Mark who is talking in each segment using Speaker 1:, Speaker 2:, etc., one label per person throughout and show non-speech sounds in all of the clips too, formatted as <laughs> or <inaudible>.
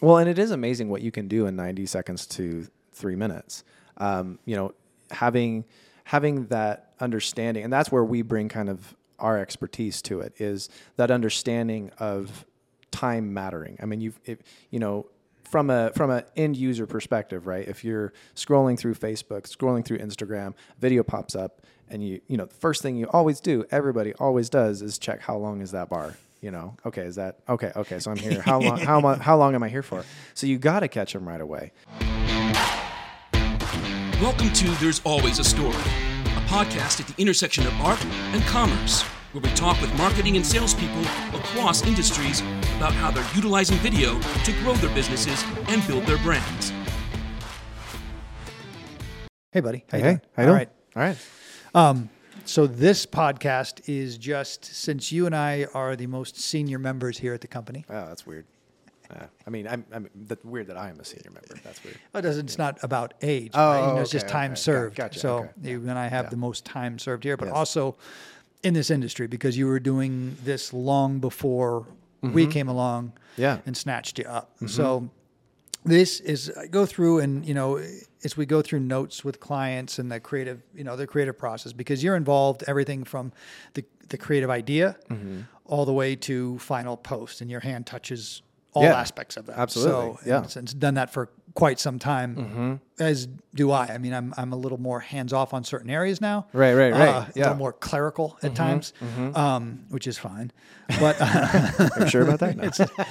Speaker 1: Well, and it is amazing what you can do in 90 seconds to three minutes. Um, you know, having having that understanding, and that's where we bring kind of our expertise to it. Is that understanding of time mattering? I mean, you've you know from a from an end user perspective, right? If you're scrolling through Facebook, scrolling through Instagram, video pops up, and you you know the first thing you always do, everybody always does, is check how long is that bar. You know, okay, is that okay? Okay, so I'm here. <laughs> How long? How long? How long am I here for? So you got to catch them right away.
Speaker 2: Welcome to There's Always a Story, a podcast at the intersection of art and commerce, where we talk with marketing and salespeople across industries about how they're utilizing video to grow their businesses and build their brands.
Speaker 3: Hey, buddy.
Speaker 1: Hey,
Speaker 3: you
Speaker 1: hey,
Speaker 3: doing?
Speaker 1: how you
Speaker 3: All
Speaker 1: doing?
Speaker 3: right.
Speaker 1: All right.
Speaker 3: Um, So this podcast is just since you and I are the most senior members here at the company.
Speaker 1: Oh, that's weird. Uh, I mean, I'm, I'm that's weird that I am a senior member. That's weird.
Speaker 3: It doesn't. It's not about age.
Speaker 1: Oh,
Speaker 3: right? You know, it's just time
Speaker 1: okay.
Speaker 3: Served.
Speaker 1: gotcha,
Speaker 3: So
Speaker 1: okay,
Speaker 3: you and I have
Speaker 1: Yeah.
Speaker 3: the most time served here, but
Speaker 1: Yes.
Speaker 3: also in this industry because you were doing this long before we came along
Speaker 1: Mm-hmm. Yeah. Mm-hmm.
Speaker 3: and snatched you up. So this is I go through and you know as we go through notes with clients and the creative you know the creative process because you're involved everything from the the creative idea
Speaker 1: Mm-hmm.
Speaker 3: all the way to final post and your hand touches all
Speaker 1: Yeah,
Speaker 3: aspects of that.
Speaker 1: absolutely,
Speaker 3: So
Speaker 1: yeah.
Speaker 3: and since done that for quite some time,
Speaker 1: Mm-hmm.
Speaker 3: as do I. I mean, I'm I'm a little more hands off on certain areas now.
Speaker 1: Right, right, right.
Speaker 3: Uh, A
Speaker 1: Yeah.
Speaker 3: little more clerical at times, um, which is fine. But <laughs>
Speaker 1: Are you sure about that? <laughs> No.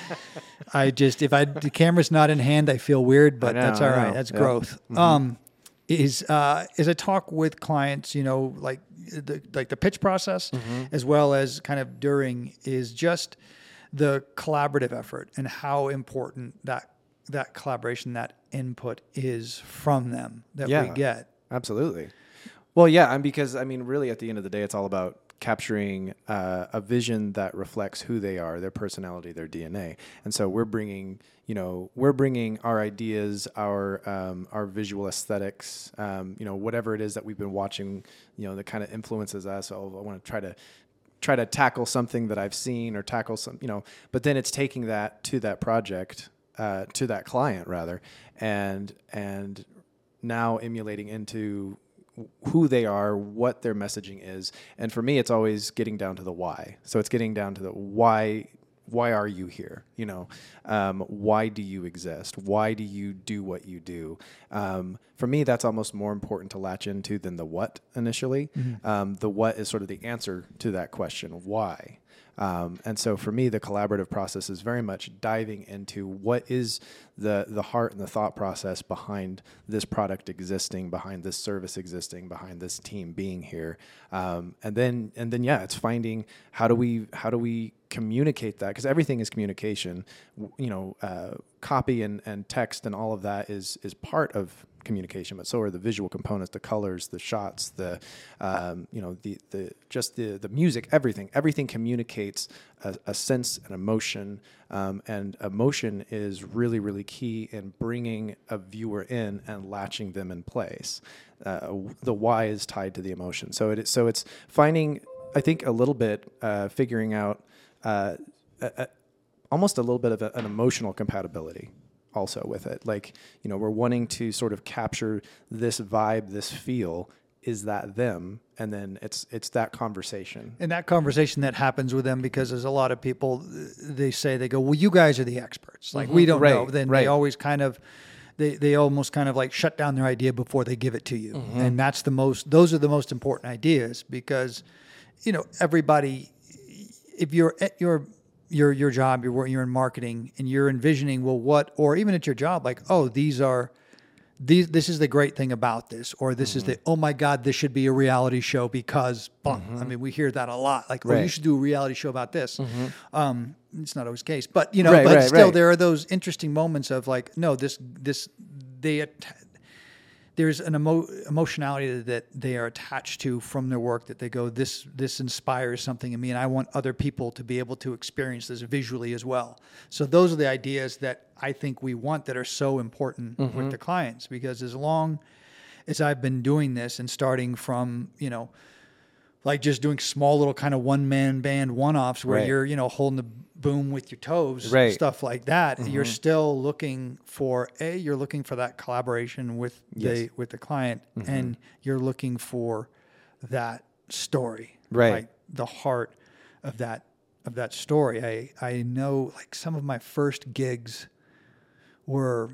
Speaker 3: I just if I the camera's not in hand, I feel weird, but
Speaker 1: know,
Speaker 3: that's all right. That's
Speaker 1: Yeah. Mm-hmm.
Speaker 3: growth. Um, is uh, is I talk with clients, you know, like the like the pitch process,
Speaker 1: Mm-hmm.
Speaker 3: as well as kind of during is just the collaborative effort and how important that that collaboration, that input is from them that we get.
Speaker 1: Absolutely. Well, yeah, and because I mean, really, at the end of the day, it's all about capturing uh, a vision that reflects who they are, their personality, their DNA. And so we're bringing, you know, we're bringing our ideas, our um, our visual aesthetics, um, you know, whatever it is that we've been watching, you know, that kind of influences us. Oh, I want to try to try to tackle something that I've seen or tackle some, you know, but then it's taking that to that project, uh, to that client rather, and and now emulating into who they are, what their messaging is, and for me, it's always getting down to the why. So it's getting down to the why. Why are you here? You know, um, why do you exist? Why do you do what you do? Um, for me, that's almost more important to latch into than the what initially. Um, the what is sort of the answer to that question, why. Um, and so for me, the collaborative process is very much diving into what is the the heart and the thought process behind this product existing, behind this service existing, behind this team being here, um, and then and then yeah, it's finding how do we how do we communicate that because everything is communication. You know, uh, copy and, and text and all of that is is part of communication, but so are the visual components, the colors, the shots, the um, you know the the just the the music, everything. Everything communicates a, a sense, an emotion, um, and emotion is really really key in bringing a viewer in and latching them in place. Uh, the why is tied to the emotion, so it so it's finding. I think a little bit uh, figuring out. Uh, a, a, almost a little bit of an emotional compatibility also with it. Like, you know, we're wanting to sort of capture this vibe, this feel. Is that them? And then it's it's that conversation.
Speaker 3: and that conversation that happens with them because there's a lot of people they say they go well you guys are the experts like we mm-hmm. don't
Speaker 1: Right,
Speaker 3: know then
Speaker 1: right.
Speaker 3: they always kind of they, they almost kind of like shut down their idea before they give it to you mm-hmm. and that's the most those are the most important ideas because you know everybody if you're at your your your job you're you're in marketing and you're envisioning well what or even at your job like oh these are these this is the great thing about this or this is the
Speaker 1: Mm-hmm.
Speaker 3: oh my god this should be a reality show because bum. i mean we hear that a lot like oh you
Speaker 1: Mm-hmm.
Speaker 3: should do a reality show about this um it's not always the case but you know
Speaker 1: Right,
Speaker 3: but
Speaker 1: right,
Speaker 3: still
Speaker 1: right.
Speaker 3: there are those interesting moments of like no this this they there's an emo- emotionality that they are attached to from their work that they go this this inspires something in me and I want other people to be able to experience this visually as well. So those are the ideas that I think we want that are so important with mm-hmm. the clients because as long as I've been doing this and starting from, you know, like just doing small little kind of one man band one offs where
Speaker 1: Right.
Speaker 3: you're you know holding the boom with your toes,
Speaker 1: Right.
Speaker 3: stuff like that. You're mm-hmm. still looking for a you're looking for that collaboration with the with the client, mm-hmm. and you're looking for that story,
Speaker 1: Right.
Speaker 3: Like the heart of that of that story. I I know like some of my first gigs were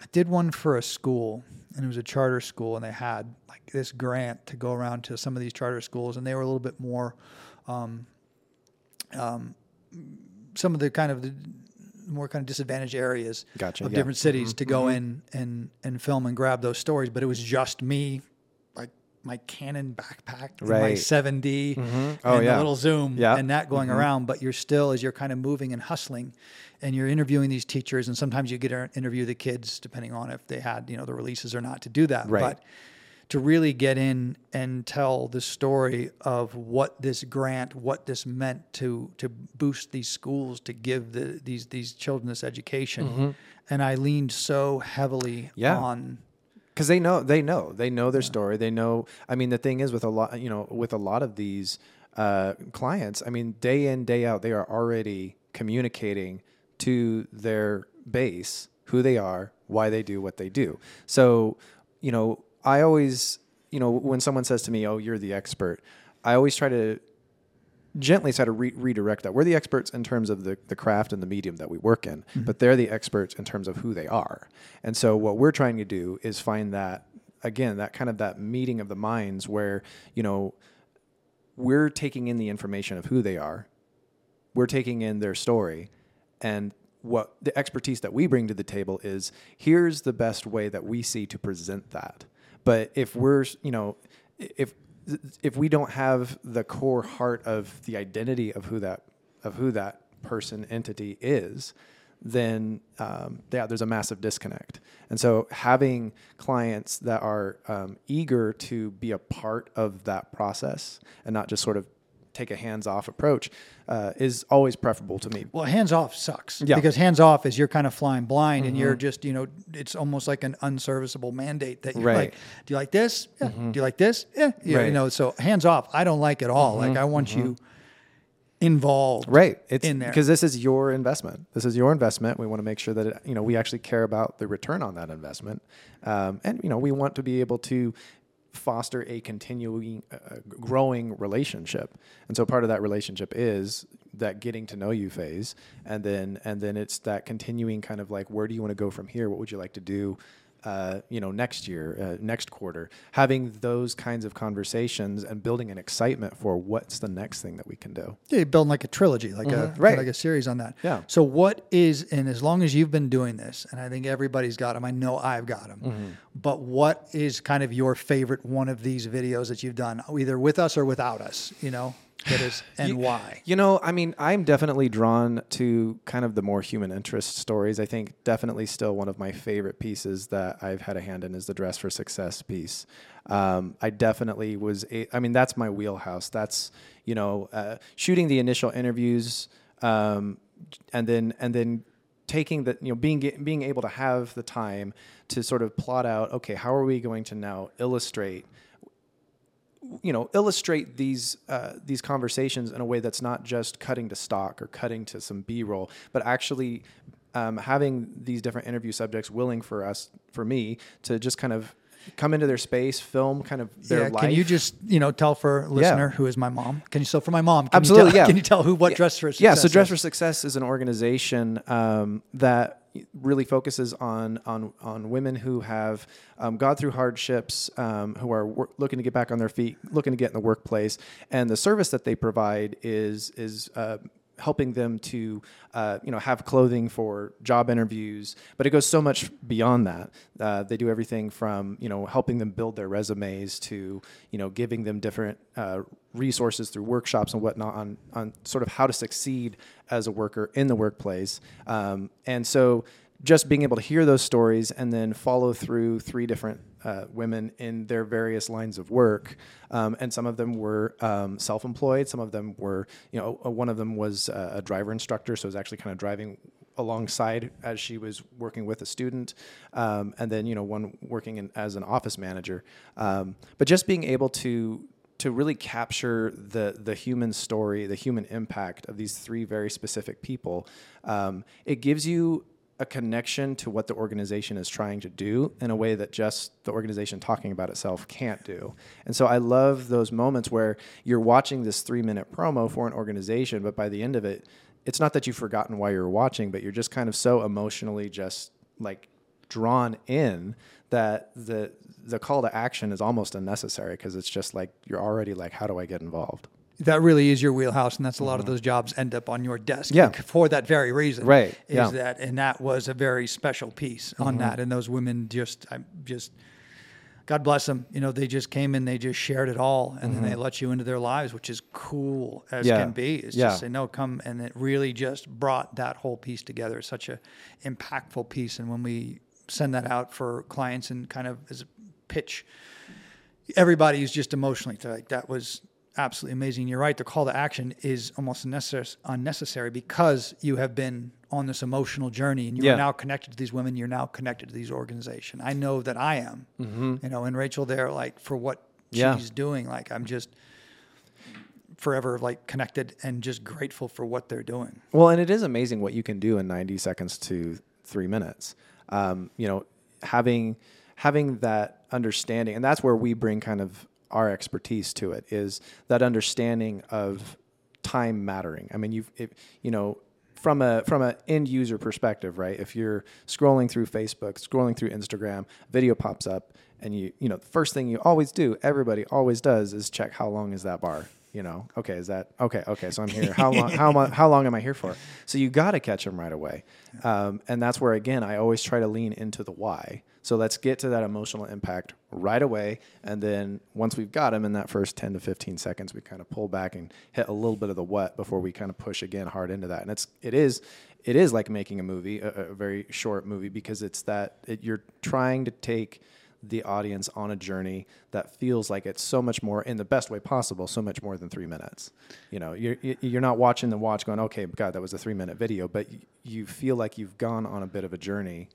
Speaker 3: I did one for a school and it was a charter school and they had like this grant to go around to some of these charter schools and they were a little bit more um, um, some of the kind of the more kind of disadvantaged areas
Speaker 1: Gotcha,
Speaker 3: of
Speaker 1: yeah.
Speaker 3: different cities to go in and and film and grab those stories but it was just me my Canon backpack and my
Speaker 1: Right.
Speaker 3: 7D
Speaker 1: Oh,
Speaker 3: and
Speaker 1: yeah.
Speaker 3: the little zoom
Speaker 1: Yeah.
Speaker 3: and that going around but you're still as you're kind of moving and hustling and you're interviewing these teachers and sometimes you get to interview the kids depending on if they had you know the releases or not to do that
Speaker 1: Right.
Speaker 3: but to really get in and tell the story of what this grant what this meant to to boost these schools to give the these these children this education and I leaned so heavily
Speaker 1: Mm-hmm. Yeah.
Speaker 3: on
Speaker 1: because they know they know they know their story. They know i mean the thing is with a lot you know with a lot of these uh, clients i mean day in day out they are already communicating to their base who they are why they do what they do. So you know i always you know when someone says to me oh you're the expert i always try to gently try to re- redirect that. We're the experts in terms of the, the craft and the medium that we work in, mm-hmm. but they're the experts in terms of who they are. And so what we're trying to do is find that again, that kind of that meeting of the minds where, you know, we're taking in the information of who they are, we're taking in their story, and what the expertise that we bring to the table is here's the best way that we see to present that. But if we're, you know, if if we don't have the core heart of the identity of who that of who that person entity is, then um, yeah, there's a massive disconnect. And so having clients that are um, eager to be a part of that process and not just sort of take a hands-off approach uh, is always preferable to me.
Speaker 3: Well, hands off sucks.
Speaker 1: Yeah.
Speaker 3: Because hands off is you're kind of flying blind and you're just, you know, it's almost like an unserviceable mandate that you're
Speaker 1: Right.
Speaker 3: like, do you like this? Yeah. Do you like this? Yeah. You,
Speaker 1: Right.
Speaker 3: you know, so hands off, I don't like at all. Like I want you involved.
Speaker 1: Right. It's
Speaker 3: in there.
Speaker 1: because this is your investment. This is your investment. We want to make sure that it, you know we actually care about the return on that investment, um, and you know we want to be able to foster a continuing, uh, growing relationship. And so part of that relationship is that getting to know you phase, and then and then it's that continuing kind of like where do you want to go from here? What would you like to do? Uh, you know, next year, uh, next quarter, having those kinds of conversations and building an excitement for what's the next thing that we can do.
Speaker 3: Yeah, you're building like a trilogy, like a
Speaker 1: Mm-hmm. Right.
Speaker 3: like a series on that.
Speaker 1: Yeah.
Speaker 3: So what is and as long as you've been doing this, and I think everybody's got them. I know I've got them.
Speaker 1: Mm-hmm.
Speaker 3: But what is kind of your favorite one of these videos that you've done, either with us or without us? You know, that is and why?
Speaker 1: You know, I mean, I'm definitely drawn to kind of the more human interest stories. I think definitely still one of my favorite pieces that I've had a hand in is the Dress for Success piece. Um, I definitely was, a, I mean, that's my wheelhouse. That's, you know, uh, shooting the initial interviews um, and then, and then taking the, you know, being, being able to have the time to sort of plot out, okay, how are we going to now illustrate you know illustrate these uh, these conversations in a way that's not just cutting to stock or cutting to some b-roll but actually um, having these different interview subjects willing for us for me to just kind of come into their space film kind of their
Speaker 3: yeah,
Speaker 1: life
Speaker 3: can you just you know tell for a listener who is my mom? Can you so for my mom? Can
Speaker 1: Absolutely,
Speaker 3: You tell,
Speaker 1: yeah.
Speaker 3: Can you tell who what dress for Success?
Speaker 1: yeah so dress for success is an organization um, that really focuses on on on women who have um, gone through hardships um, who are wor- looking to get back on their feet looking to get in the workplace. And the service that they provide is is uh, helping them to uh, you know have clothing for job interviews but it goes so much beyond that. Uh, they do everything from you know helping them build their resumes to you know giving them different uh, resources through workshops and whatnot on on sort of how to succeed as a worker in the workplace. Um, and so just being able to hear those stories and then follow through three different uh, women in their various lines of work, um, and some of them were um, self-employed. Some of them were, you know, uh, one of them was a driver instructor, so was actually kind of driving alongside as she was working with a student, um, and then you know one working in, as an office manager. Um, but just being able to to really capture the the human story, the human impact of these three very specific people, um, it gives you a connection to what the organization is trying to do in a way that just the organization talking about itself can't do. And so I love those moments where you're watching this three minute promo for an organization, but by the end of it, it's not that you've forgotten why you're watching, but you're just kind of so emotionally just like drawn in that the the call to action is almost unnecessary because it's just like you're already like, how do I get involved?
Speaker 3: That really is your wheelhouse, and that's a lot of those jobs end up on your desk.
Speaker 1: Mm-hmm. Yeah.
Speaker 3: for that very reason.
Speaker 1: Right,
Speaker 3: Is
Speaker 1: yeah.
Speaker 3: that and that was a very special piece on that, and those women just, I just. God bless them. You know, they just came in, they just shared it all, and then they let you into their lives, which is cool as
Speaker 1: Yeah.
Speaker 3: can be. It's
Speaker 1: Yeah.
Speaker 3: just say, no, come, and it really just brought that whole piece together. It's such a impactful piece, and when we send that out for clients and kind of as a pitch, everybody is just emotionally like that was absolutely amazing. You're right. The call to action is almost unnecessary, unnecessary because you have been on this emotional journey and you
Speaker 1: Yeah.
Speaker 3: are now connected to these women. You're now connected to these organizations. I know that I am. You know, and Rachel, there, like for what
Speaker 1: Mm-hmm. Yeah.
Speaker 3: she's doing, like I'm just forever like connected and just grateful for what they're doing.
Speaker 1: Well, and it is amazing what you can do in 90 seconds to three minutes. Um, you know, having having that understanding, and that's where we bring kind of our expertise to it. Is that understanding of time mattering? I mean, you've if, you know. From a from an end user perspective, right? If you're scrolling through Facebook, scrolling through Instagram, video pops up, and you you know the first thing you always do, everybody always does, is check how long is that bar. You know, okay, is that okay? Okay, so I'm here. How long? How mu- how long am I here for? So you got to catch them right away, um, and that's where again I always try to lean into the why. So let's get to that emotional impact right away, and then once we've got them in that first 10 to 15 seconds, we kind of pull back and hit a little bit of the what before we kind of push again hard into that. And it's it is it is like making a movie, a, a very short movie, because it's that it, you're trying to take the audience on a journey that feels like it's so much more in the best way possible, so much more than three minutes. You know, you're you're not watching the watch going, okay, God, that was a three minute video, but you feel like you've gone on a bit of a journey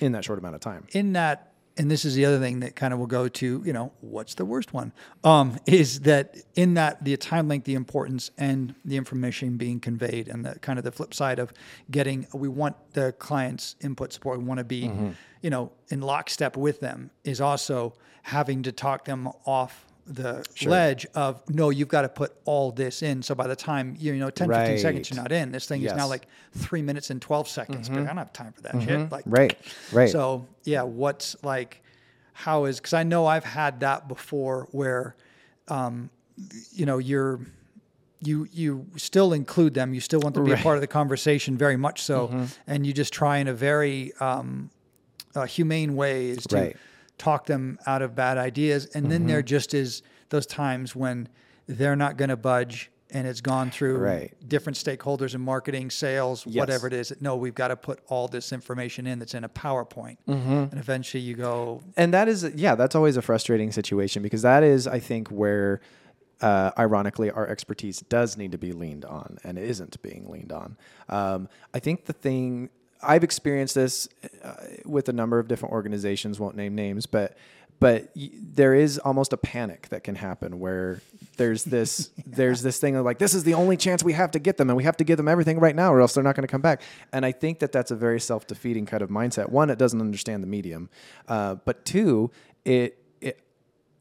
Speaker 1: in that short amount of time.
Speaker 3: in that and this is the other thing that kind of will go to you know what's the worst one um, is that in that the time length the importance and the information being conveyed and the kind of the flip side of getting we want the client's input support we want to be you know in lockstep with them is also having to talk them off the ledge of no you've got to put all this in. So by the time you know 10 15 seconds you're not in. This thing is now like three minutes and 12 seconds. But i don't have time for that shit. Like
Speaker 1: Right, right.
Speaker 3: so yeah, what's like, how is because I know I've had that before where, um, you know, you're you you still include them, you still want to be a part of the conversation very much so,
Speaker 1: Mm-hmm.
Speaker 3: and you just try in a very um, uh, humane way is to
Speaker 1: Right.
Speaker 3: Talk them out of bad ideas, and then
Speaker 1: Mm-hmm.
Speaker 3: there just is those times when they're not going to budge. And it's gone through
Speaker 1: Right.
Speaker 3: different stakeholders in marketing, sales,
Speaker 1: Yes.
Speaker 3: whatever it is. No, we've got to put all this information in that's in a PowerPoint.
Speaker 1: Mm-hmm.
Speaker 3: And eventually you go,
Speaker 1: and that is yeah that's always a frustrating situation because that is i think where uh, ironically our expertise does need to be leaned on and it isn't being leaned on um, i think the thing i've experienced this uh, with a number of different organizations won't name names but but y- there is almost a panic that can happen where there's this <laughs> there's this thing of like this is the only chance we have to get them and we have to give them everything right now or else they're not going to come back. And i think that that's a very self-defeating kind of mindset. One it doesn't understand the medium uh, but two it it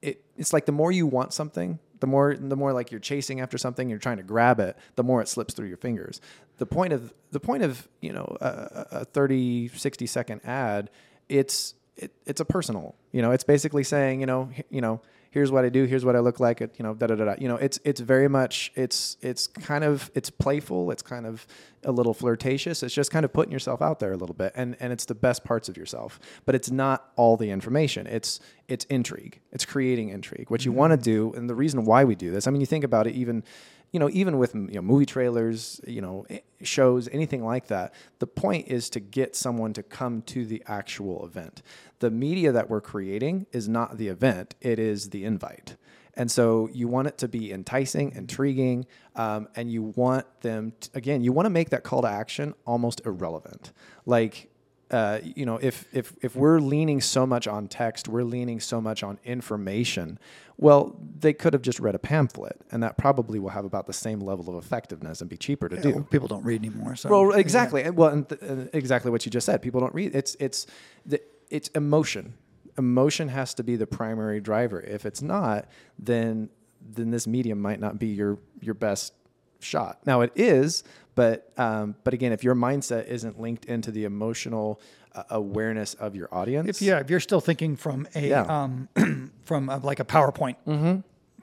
Speaker 1: it it's like the more you want something the more the more like you're chasing after something you're trying to grab it the more it slips through your fingers the point of the point of you know a, a 30 60 second ad it's it, it's a personal you know it's basically saying you know you know here's what I do here's what I look like you know da da da da. You know it's it's very much it's it's kind of it's playful it's kind of a little flirtatious it's just kind of putting yourself out there a little bit and and it's the best parts of yourself. But it's not all the information it's it's intrigue it's creating intrigue. What you mm-hmm. want to do and the reason why we do this I mean you think about it even you know, even with you know movie trailers, you know, eh, shows, anything like that, the point is to get someone to come to the actual event. The media that we're creating is not the event; it is the invite. And so you want it to be enticing, intriguing, um, and you want them t again. You want to make that call to action almost irrelevant. Like uh, you know, if if if we're leaning so much on text, we're leaning so much on information. Well, they could have just read a pamphlet, and that probably will have about the same level of effectiveness and be cheaper to do.
Speaker 3: People don't read anymore. So
Speaker 1: Well, exactly. And Well, and th- exactly what you just said. People don't read. It's it's the, it's emotion. Emotion has to be the primary driver. If it's not, then then this medium might not be your your best shot. Now it is, but um, but again, if your mindset isn't linked into the emotional uh, awareness of your audience,
Speaker 3: If yeah, if you're still thinking from a
Speaker 1: Yeah.
Speaker 3: um, <clears throat> from a, like a PowerPoint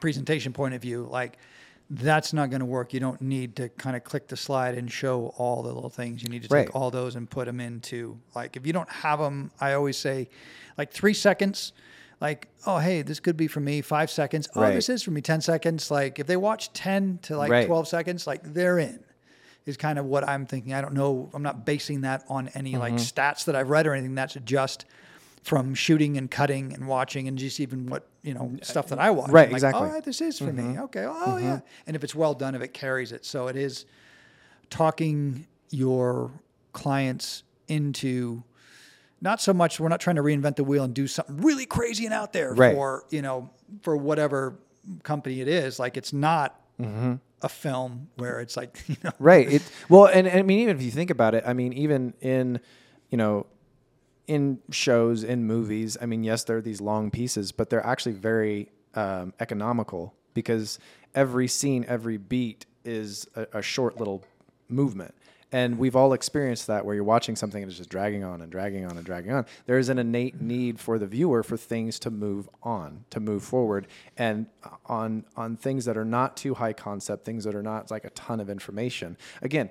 Speaker 3: presentation point of view, like that's not going to work. You don't need to kind of click the slide and show all the little things. You need to take
Speaker 1: Right.
Speaker 3: all those and put them into like if you don't have them, I always say like three seconds. Like, oh, hey, this could be for me. Five seconds. Oh,
Speaker 1: Right.
Speaker 3: this is for me. Ten seconds. Like, if they watch ten to like
Speaker 1: Right.
Speaker 3: twelve seconds, like they're in is kind of what I'm thinking. I don't know. I'm not basing that on any like
Speaker 1: Mm-hmm.
Speaker 3: stats that I've read or anything. That's just from shooting and cutting and watching and just even what you know uh, stuff that I watch.
Speaker 1: Right,
Speaker 3: I'm like,
Speaker 1: exactly.
Speaker 3: Oh, this is for me. Mm-hmm. Okay. Oh, mm-hmm. yeah. And if it's well done, if it carries it, so it is talking your clients into not so much we're not trying to reinvent the wheel and do something really crazy and out there
Speaker 1: Right.
Speaker 3: for you know for whatever company it is like it's not
Speaker 1: Mm-hmm.
Speaker 3: a film where it's like <laughs> you know
Speaker 1: right it well and, and i mean even if you think about it i mean even in you know in shows in movies i mean yes there are these long pieces but they're actually very um, economical because every scene every beat is a, a short little movement and we've all experienced that where you're watching something and it's just dragging on and dragging on and dragging on. There is an innate need for the viewer for things to move on to move forward. And on on things that are not too high concept things that are not like a ton of information again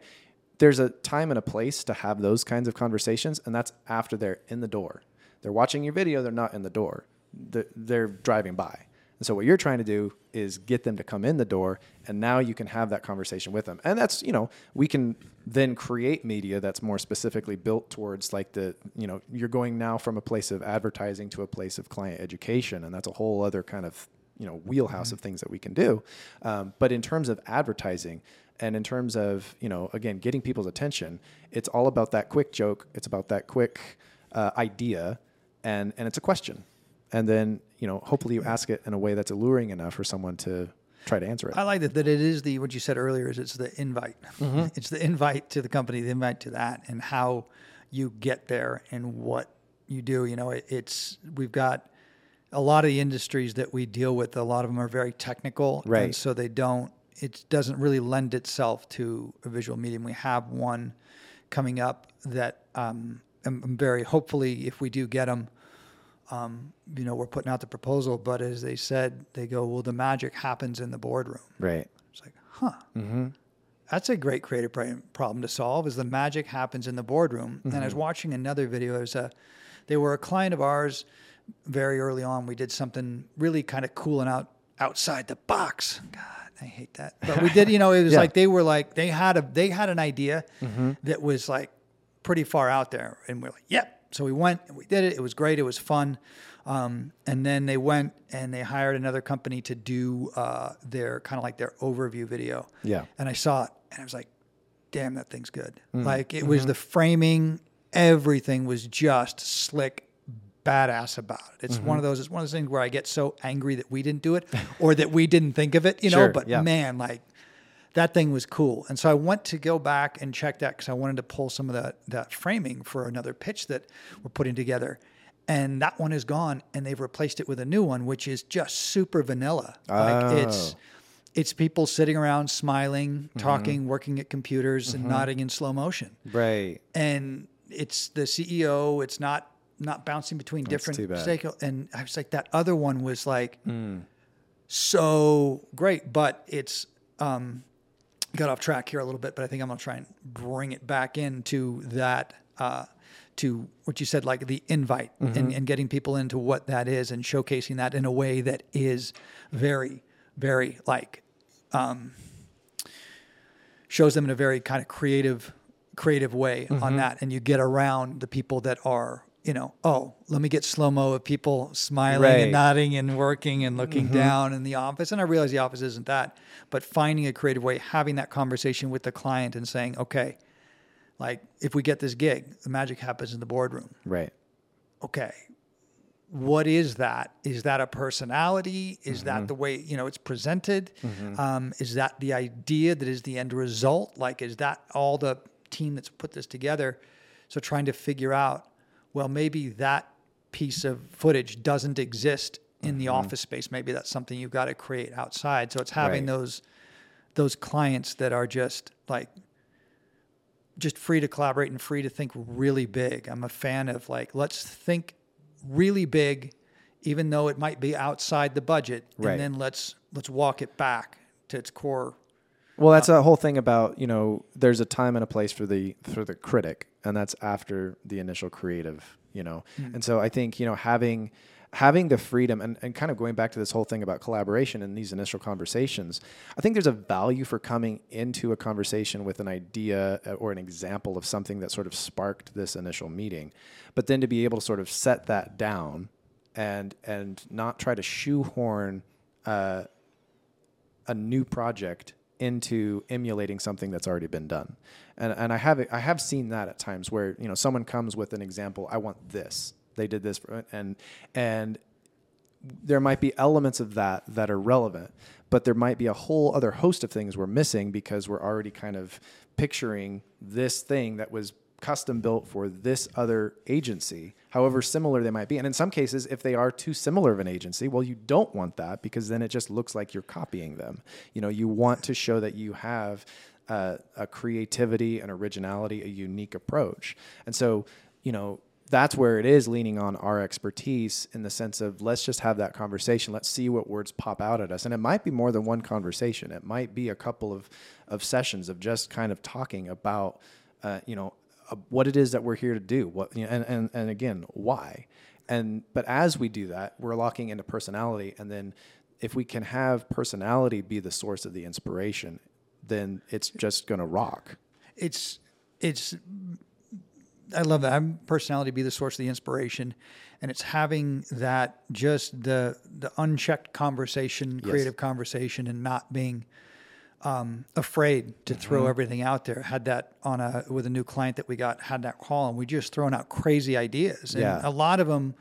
Speaker 1: there's a time and a place to have those kinds of conversations and that's after they're in the door. They're watching your video they're not in the door. They're, they're driving by and so what you're trying to do is get them to come in the door and now you can have that conversation with them. And that's, you know, we can then create media that's more specifically built towards like the, you know, you're going now from a place of advertising to a place of client education and that's a whole other kind of, you know, wheelhouse of things that we can do. Um, but in terms of advertising and in terms of, you know, again, getting people's attention, it's all about that quick joke. It's about that quick uh, idea and, and it's a question and then you know hopefully you ask it in a way that's alluring enough for someone to try to answer it
Speaker 3: I like that that it is the what you said earlier is it's the invite.
Speaker 1: Mm-hmm.
Speaker 3: It's the invite to the company, the invite to that, and how you get there and what you do. You know, it, it's we've got a lot of the industries that we deal with. A lot of them are very technical, and
Speaker 1: Right.
Speaker 3: so they don't. It doesn't really lend itself to a visual medium. We have one coming up that um, I'm, I'm very hopefully if we do get them um, you know, we're putting out the proposal, but as they said, they go, well, the magic happens in the boardroom.
Speaker 1: right
Speaker 3: It's like, huh. Mm-hmm. That's a great creative problem to solve. Is the magic happens in the boardroom? And I was mm-hmm. watching another video. There's a, they were a client of ours. Very early on, we did something really kind of cool and out outside the box. God, I hate that. But we did. You know, it was <laughs>
Speaker 1: Yeah.
Speaker 3: like they were like they had a they had an idea mm-hmm. that was like pretty far out there, and we're like, yep. So we went we did it. It was great. It was fun. Um, and then they went and they hired another company to do uh, their kind of like their overview video.
Speaker 1: Yeah.
Speaker 3: And I saw it and I was like, damn, that thing's good. Like it was the framing, everything was just slick, badass about it. It's one of those, it's one of those things where I get so angry that we didn't do it or that we didn't think of it, you know,
Speaker 1: Sure,
Speaker 3: but
Speaker 1: yeah.
Speaker 3: man, like that thing was cool. And so I went to go back and check that because I wanted to pull some of that that framing for another pitch that we're putting together. And that one is gone, and they've replaced it with a new one, which is just super vanilla. Like it's
Speaker 1: Oh.
Speaker 3: it's people sitting around smiling, talking, working at computers, and nodding in slow motion.
Speaker 1: right
Speaker 3: And it's the CEO. It's not not bouncing between different stakeholders. And I was like, that other one was like so great, but it's um, got off track here a little bit. But I think I'm gonna try and bring it back into that. Uh, to what you said, like the invite and, mm-hmm. and getting people into what that is and showcasing that in a way that is very, very like um, shows them in a very kind of creative creative way on mm-hmm. that and you get around the people that are you know oh let me get slow mo of people smiling
Speaker 1: Right.
Speaker 3: and nodding and working and looking down in the office and i realize the office isn't that but finding a creative way having that conversation with the client and saying okay Like if we get this gig, the magic happens in the boardroom.
Speaker 1: Right.
Speaker 3: Okay. What is that? Is that a personality? Is
Speaker 1: Mm-hmm.
Speaker 3: that the way you know it's presented? Um, is that the idea that is the end result? Like, is that all the team that's put this together? So trying to figure out, well, maybe that piece of footage doesn't exist in the mm-hmm. office space. Maybe that's something you've got to create outside. So it's having
Speaker 1: Right.
Speaker 3: those those clients that are just like just free to collaborate and free to think really big. I'm a fan of like let's think really big even though it might be outside the budget
Speaker 1: Right.
Speaker 3: and then let's let's walk it back to its core.
Speaker 1: Well, that's uh, a whole thing about you know. There's a time and a place for the for the critic, and that's after the initial creative. You know, and so I think you know having having the freedom and, and kind of going back to this whole thing about collaboration and these initial conversations, I think there's a value for coming into a conversation with an idea uh, or an example of something that sort of sparked this initial meeting, but then to be able to sort of set that down and and not try to shoehorn uh, a new project into emulating something that's already been done. And and I have I have seen that at times where, you know, someone comes with an example, I want this. They did this and and there might be elements of that that are relevant, but there might be a whole other host of things we're missing because we're already kind of picturing this thing that was custom built for this other agency, however similar they might be. And in some cases, if they are too similar of an agency, well, you don't want that because then it just looks like you're copying them. You know, you want to show that you have uh, a creativity, an originality, a unique approach. And so, you know, that's where it is leaning on our expertise in the sense of let's just have that conversation. Let's see what words pop out at us. And it might be more than one conversation. It might be a couple of, of sessions of just kind of talking about, uh, you know, uh, what it is that we're here to do. What, you know, and, and, and again, why? And, but as we do that, we're locking into personality. And then if we can have personality be the source of the inspiration, then it's just going to rock.
Speaker 3: It's it's I love that. I'm personality be the source of the inspiration, and it's having that just the the unchecked conversation, creative conversation, and not being um, afraid to
Speaker 1: Mm-hmm.
Speaker 3: throw everything out there. Had that on a with a new client that we got. Had that call, and we just thrown out crazy ideas. And
Speaker 1: Yeah.
Speaker 3: a lot of them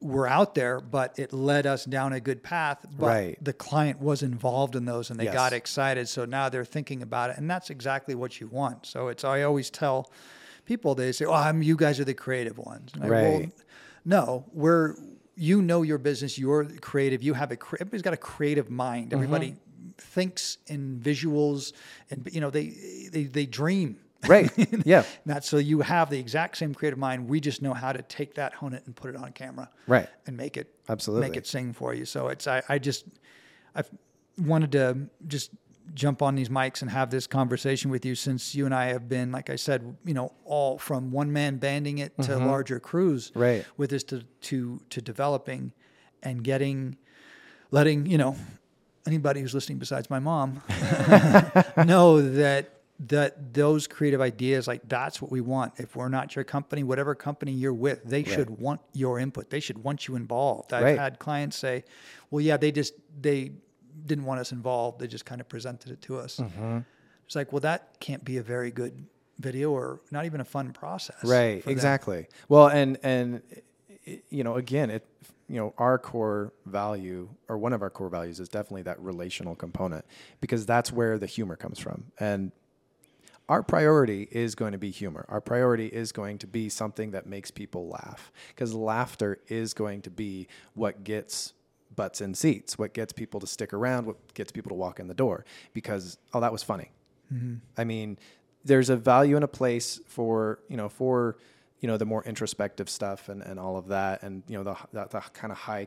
Speaker 3: were out there, but it led us down a good path. But
Speaker 1: Right.
Speaker 3: the client was involved in those, and they
Speaker 1: Yes.
Speaker 3: got excited. So now they're thinking about it, and that's exactly what you want. So it's I always tell people they say, "Oh, I'm you guys are the creative ones." And I, well,
Speaker 1: Right.
Speaker 3: no, we're you know your business. You're creative. You have a everybody's got a creative mind. Everybody thinks in visuals, and you know they they they dream.
Speaker 1: Right. <laughs> Yeah.
Speaker 3: Not so you have the exact same creative mind. We just know how to take that, hone it, and put it on camera.
Speaker 1: Right.
Speaker 3: And make it
Speaker 1: Absolutely.
Speaker 3: make it sing for you. So it's I, I just I wanted to just jump on these mics and have this conversation with you since you and I have been, like I said, you know, all from one man banding it to larger crews
Speaker 1: Mm-hmm. Right.
Speaker 3: with this to to to developing and getting letting, you know, anybody who's listening besides my mom <laughs> know that that those creative ideas like that's what we want. If we're not your company whatever company you're with they should want your input. They should want you involved. I've
Speaker 1: Right.
Speaker 3: had clients say well yeah they just they didn't want us involved. They just kind of presented it to us.
Speaker 1: Mm-hmm.
Speaker 3: it's like well that can't be a very good video or not even a fun process
Speaker 1: right
Speaker 3: them.
Speaker 1: exactly. Well and and you know again it you know our core value or one of our core values is definitely that relational component because that's where the humor comes from and our priority is going to be humor. Our priority is going to be something that makes people laugh because laughter is going to be what gets butts in seats, what gets people to stick around, what gets people to walk in the door because oh that was funny. Mm-hmm. I mean, there's a value and a place for, you know, for you know the more introspective stuff and, and all of that and you know the the, the kind of high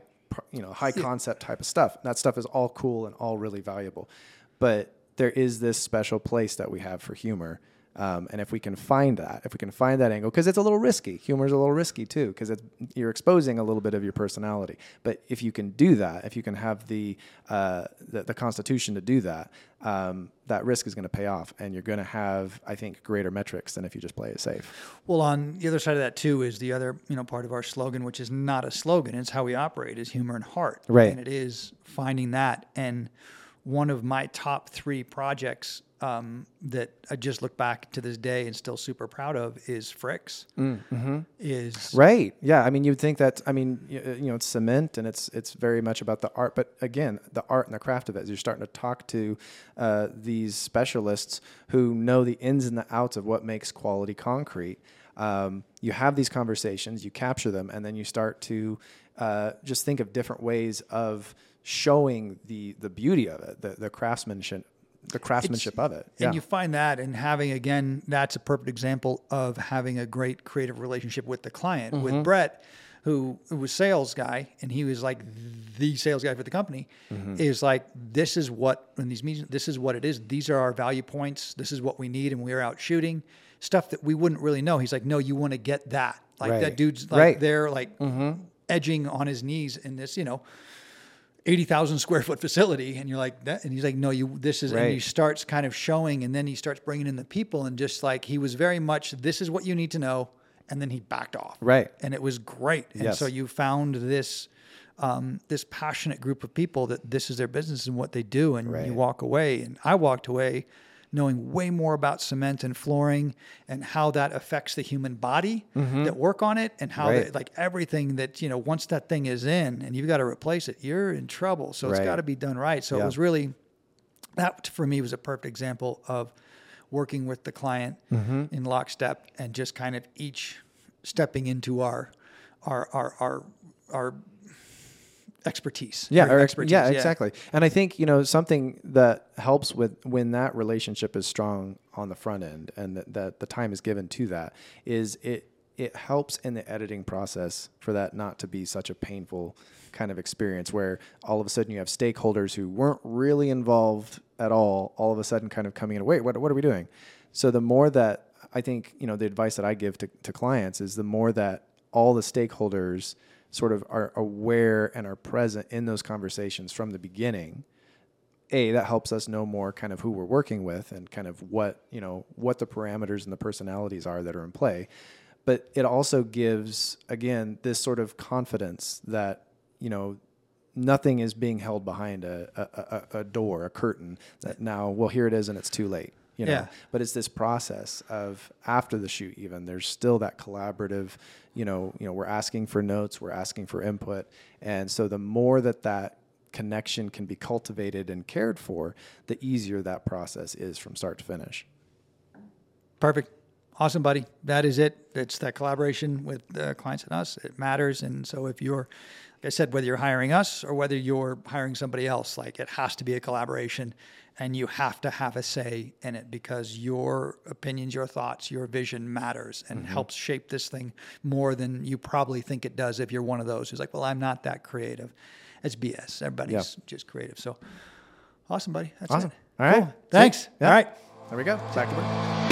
Speaker 1: you know high concept type of stuff. That stuff is all cool and all really valuable. But there is this special place that we have for humor. Um, and if we can find that, if we can find that angle, because it's a little risky, humor is a little risky too, because you're exposing a little bit of your personality. But if you can do that, if you can have the uh, the, the constitution to do that, um, that risk is going to pay off, and you're going to have, I think, greater metrics than if you just play it safe.
Speaker 3: Well, on the other side of that too is the other, you know, part of our slogan, which is not a slogan. It's how we operate, is humor and heart.
Speaker 1: Right.
Speaker 3: And it is finding that. And one of my top three projects um, that I just look back to this day and still super proud of is Fricks. Is
Speaker 1: Right. Yeah. I mean, you'd think that. I mean, y- uh, you know, it's cement, and it's it's very much about the art. But again, the art and the craft of it. You're starting to talk to uh, these specialists who know the ins and the outs of what makes quality concrete. Um, you have these conversations, you capture them, and then you start to uh, just think of different ways of showing the the beauty of it, the the craftsmanship, the craftsmanship of it.
Speaker 3: And you find that and having again, that's a perfect example of having a great creative relationship with the client.
Speaker 1: Mm-hmm.
Speaker 3: With Brett, who, who was sales guy, and he was like the sales guy for the company,
Speaker 1: Mm-hmm.
Speaker 3: is like this is what in these meetings, this is what it is. These are our value points. This is what we need, and we're out shooting stuff that we wouldn't really know. He's like, no, you want to get that. Like
Speaker 1: Right.
Speaker 3: that dude's like
Speaker 1: Right.
Speaker 3: there, like edging on his knees in this, you know. 80,000 square foot facility and you're like that and he's like no you this is and he starts kind of showing and then he starts bringing in the people and just like he was very much this is what you need to know and then he backed off
Speaker 1: Right.
Speaker 3: and it was great and
Speaker 1: Yes.
Speaker 3: so you found this um, this passionate group of people that this is their business and what they do and
Speaker 1: Right.
Speaker 3: you walk away and I walked away knowing way more about cement and flooring and how that affects the human body that work on it and how
Speaker 1: Mm-hmm. Right.
Speaker 3: they, like everything that you know once that thing is in and you've got to replace it you're in trouble so it's got to be done right so it was really that for me was a perfect example of working with the client
Speaker 1: Mm-hmm.
Speaker 3: in lockstep and just kind of each stepping into our our our our, our expertise
Speaker 1: yeah, or,
Speaker 3: expertise
Speaker 1: yeah, exactly. And I think you know something that helps with when that relationship is strong on the front end, and that, that the time is given to that, is it it helps in the editing process for that not to be such a painful kind of experience where all of a sudden you have stakeholders who weren't really involved at all, all of a sudden kind of coming in. Wait, what what are we doing? So the more that I think you know the advice that I give to, to clients is the more that all the stakeholders sort of are aware and are present in those conversations from the beginning a that helps us know more kind of who we're working with and kind of what you know what the parameters and the personalities are that are in play. But it also gives again this sort of confidence that you know nothing is being held behind a, a, a, a door a curtain that now well here it is and it's too late you know
Speaker 3: Yeah.
Speaker 1: but it's this process of after the shoot even there's still that collaborative you know you know we're asking for notes we're asking for input and so the more that that connection can be cultivated and cared for the easier that process is from start to finish
Speaker 3: Perfect. Awesome, buddy. That is it. It's that collaboration with uh, clients and us. It matters. And so if you're, like I said, whether you're hiring us or whether you're hiring somebody else, like it has to be a collaboration and you have to have a say in it because your opinions, your thoughts, your vision matters and mm-hmm. helps shape this thing more than you probably think it does if you're one of those who's like, well, I'm not that creative. It's BS. Everybody's just creative. So awesome, buddy. That's
Speaker 1: Awesome.
Speaker 3: it.
Speaker 1: All right.
Speaker 3: Cool. Thanks.
Speaker 1: Yeah.
Speaker 3: All right.
Speaker 1: there we go back to work